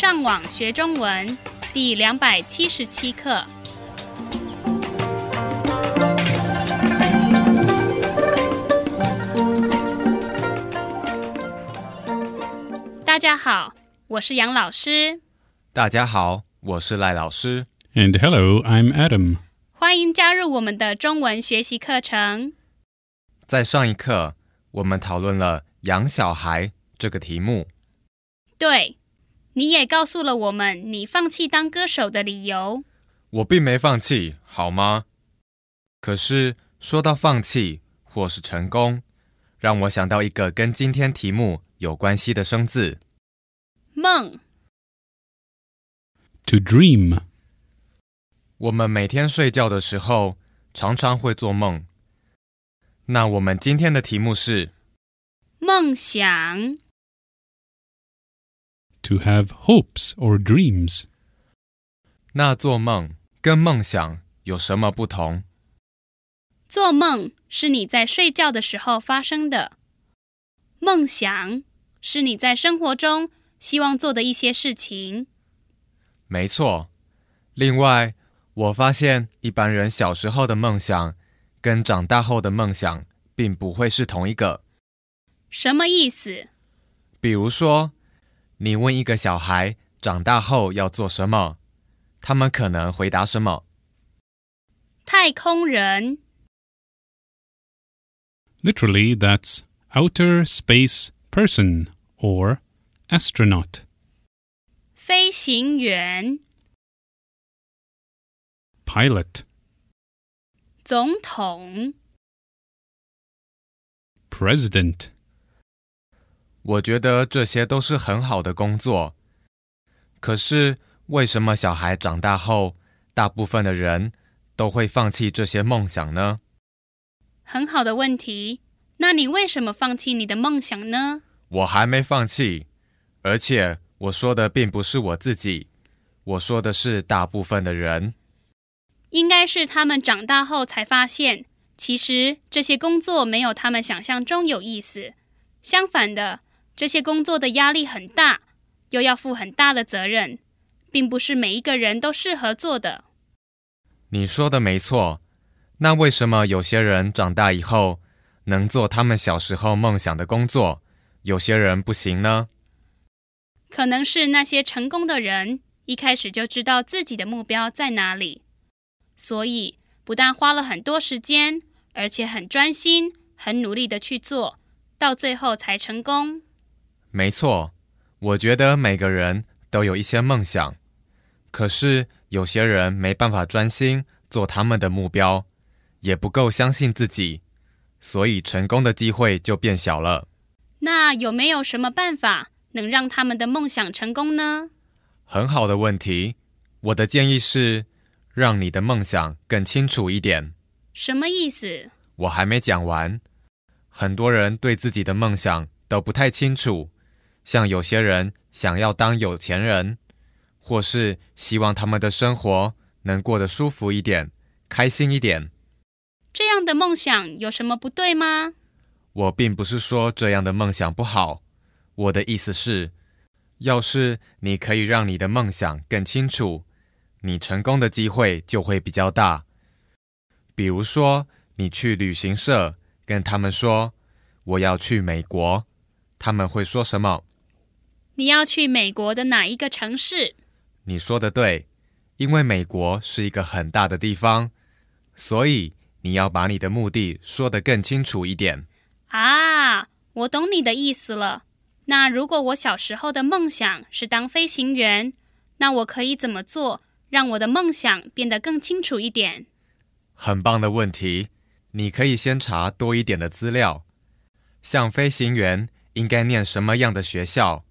上网学中文第两百七十七课。大家好，我是杨老师，大家好，我是赖老师。And hello, I'm Adam. 欢迎加入我们的中文学习课程。在上一课，我们讨论了养小孩这个题目。对，你也告诉了我们你放弃当歌手的理由。我并没放弃，好吗？可是说到放弃或是成功，让我想到一个跟今天题目有关系的生字。梦，To dream. 我们每天睡觉的时候，常常会做梦。那我们今天的题目是梦想，To have hopes or dreams. 那做梦跟梦想有什么不同？做梦是你在睡觉的时候发生的，梦想是你在生活中希望做的一些事情。没错。另外，我发现一般人小时候的梦想跟长大后的梦想并不会是同一个。什么意思？比如说，你问一个小孩长大后要做什么，他们可能回答什么？太空人、 Literally, that's outer space person or astronaut. 飞行员、 Pilot. 总统、 President. 我觉得这些都是很好的工作。可是，为什么小孩长大后，大部分的人都会放弃这些梦想呢？很好的问题。那你为什么放弃你的梦想呢？我还没放弃，而且我说的并不是我自己，我说的是大部分的人。应该是他们长大后才发现，其实这些工作没有他们想象中有意思。相反的，这些工作的压力很大，又要负很大的责任，并不是每一个人都适合做的。你说的没错。那为什么有些人长大以后能做他们小时候梦想的工作，有些人不行呢？可能是那些成功的人一开始就知道自己的目标在哪里，所以不但花了很多时间，而且很专心、很努力的去做，到最后才成功。没错，我觉得每个人都有一些梦想，可是有些人没办法专心做他们的目标，也不够相信自己，所以成功的机会就变小了。那有没有什么办法能让他们的梦想成功呢？很好的问题，我的建议是让你的梦想更清楚一点。什么意思？我还没讲完，很多人对自己的梦想都不太清楚，像有些人想要当有钱人，或是希望他们的生活能过得舒服一点、开心一点。这样的梦想有什么不对吗？我并不是说这样的梦想不好，我的意思是，要是你可以让你的梦想更清楚，你成功的机会就会比较大。比如说，你去旅行社跟他们说我要去美国，他们会说什么？你要去美国的哪一个城市？你说的对，因为美国是一个很大的地方，所以你要把你的目的说得更清楚一点。啊，我懂你的意思了。那如果我小时候的梦想是当飞行员，那我可以怎么做，让我的梦想变得更清楚一点？很棒的问题，你可以先查多一点的资料，像飞行员应该念什么样的学校，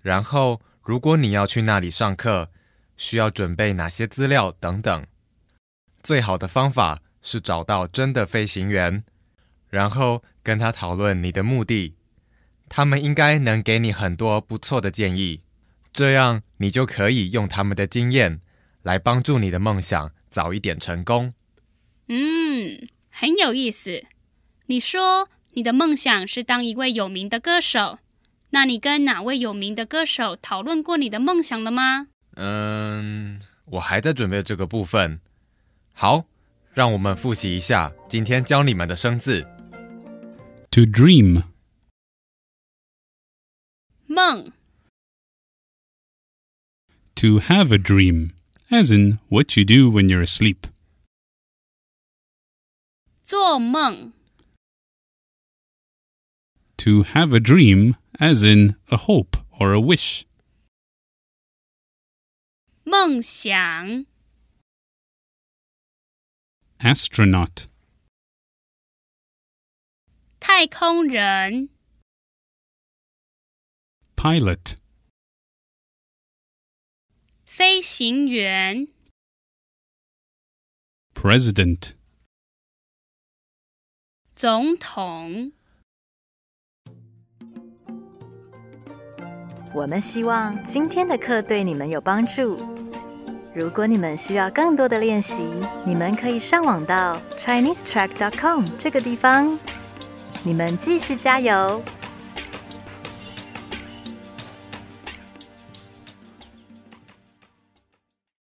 然后如果你要去那里上课，需要准备哪些资料等等。最好的方法是找到真的飞行员，然后跟他讨论你的目的，他们应该能给你很多不错的建议，这样你就可以用他们的经验来帮助你的梦想早一点成功。嗯，很有意思。你说你的梦想是当一位有名的歌手，那你跟哪位有名的歌手讨论过你的梦想了吗？嗯，我还在准备这个部分。好，让我们复习一下今天教你们的生字。To dream. 梦、To have a dream, as in what you do when you're asleep. 做梦、To have a dream, as in a hope or a wish. 梦想、 Astronaut. 太空人、 Pilot. 飞行员、 President. 总统。 我们希望今天的课对你们有帮助。如果你们需要更多的练习，你们可以上网到 ChineseTrack.com 这个地方。你们继续加油！